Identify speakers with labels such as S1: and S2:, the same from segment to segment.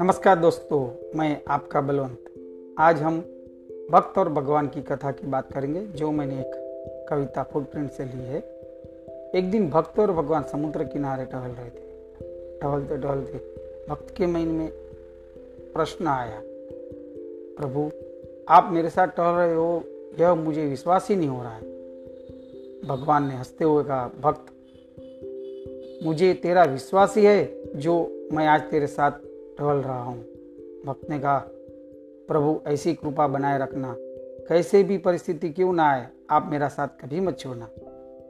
S1: नमस्कार दोस्तों, मैं आपका बलवंत। आज हम भक्त और भगवान की कथा की बात करेंगे, जो मैंने एक कविता फुटप्रिंट से ली है। एक दिन भक्त और भगवान समुद्र किनारे टहल रहे थे। टहलते टहलते भक्त के मन में प्रश्न आया, प्रभु, आप मेरे साथ टहल रहे हो? यह मुझे विश्वास ही नहीं हो रहा है। भगवान ने हँसते हुए कहा, भक्त मुझे तेरा विश्वास ही है जो मैं आज तेरे साथ टहल रहा हूँ। भक्त ने कहा, प्रभु, ऐसी कृपा बनाए रखना। कैसे भी परिस्थिति क्यों ना आए, आप मेरा साथ कभी मत छोड़ना।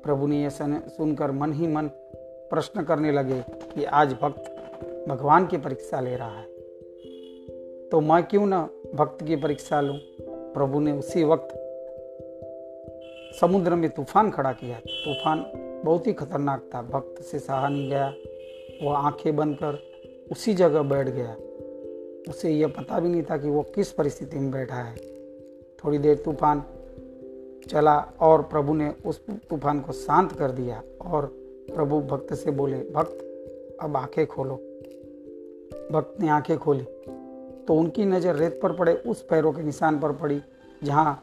S1: प्रभु ने यह सुनकर मन ही मन प्रश्न करने लगे कि आज भक्त भगवान की परीक्षा ले रहा है। तो मैं क्यों ना भक्त की परीक्षा लूँ? प्रभु ने उसी वक्त समुद्र में तूफ़ान खड़ा किया। तूफ़ान बहुत ही खतरनाक था। भक्त से सहा नहीं गया वह आँखें बंद कर उसी जगह बैठ गया। उसे यह पता भी नहीं था कि वो किस परिस्थिति में बैठा है। थोड़ी देर तूफ़ान चला और प्रभु ने उस तूफ़ान को शांत कर दिया और प्रभु भक्त से बोले, भक्त, अब आँखें खोलो। भक्त ने आँखें खोली तो उनकी नज़र रेत पर पड़े, उस पैरों के निशान पर पड़ी, जहाँ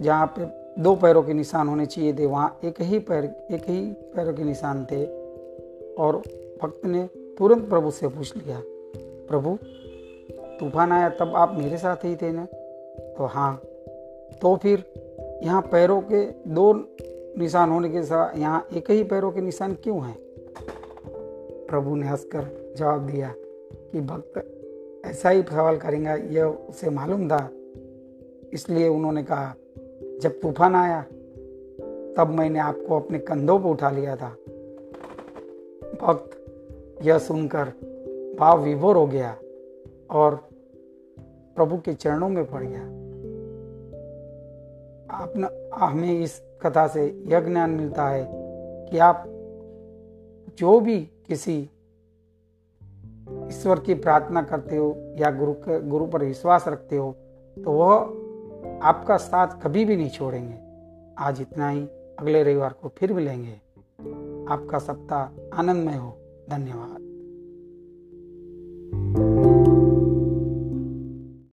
S1: जहाँ पे दो पैरों के निशान होने चाहिए थे, वहाँ एक ही पैर, एक ही पैरों के निशान थे। और भक्त ने तुरंत प्रभु से पूछ लिया, प्रभु, तूफ़ान आया तब आप मेरे साथ ही थे ना? तो हाँ तो फिर यहाँ पैरों के दो निशान होने के साथ यहाँ एक ही पैरों के निशान क्यों हैं? प्रभु ने हंसकर जवाब दिया कि, भक्त, ऐसा ही सवाल करेंगे, यह उसे मालूम था। इसलिए उन्होंने कहा जब तूफ़ान आया तब मैंने आपको अपने कंधों पर उठा लिया था। भक्त यह सुनकर भाव विभोर हो गया और प्रभु के चरणों में पड़ गया। आप न, हमें इस कथा से यह ज्ञान मिलता है कि आप जो भी किसी ईश्वर की प्रार्थना करते हो या गुरु गुरु पर विश्वास रखते हो तो वह आपका साथ कभी भी नहीं छोड़ेंगे। आज इतना ही। अगले रविवार को फिर मिलेंगे। आपका सप्ताह आनंदमय हो। धन्यवाद।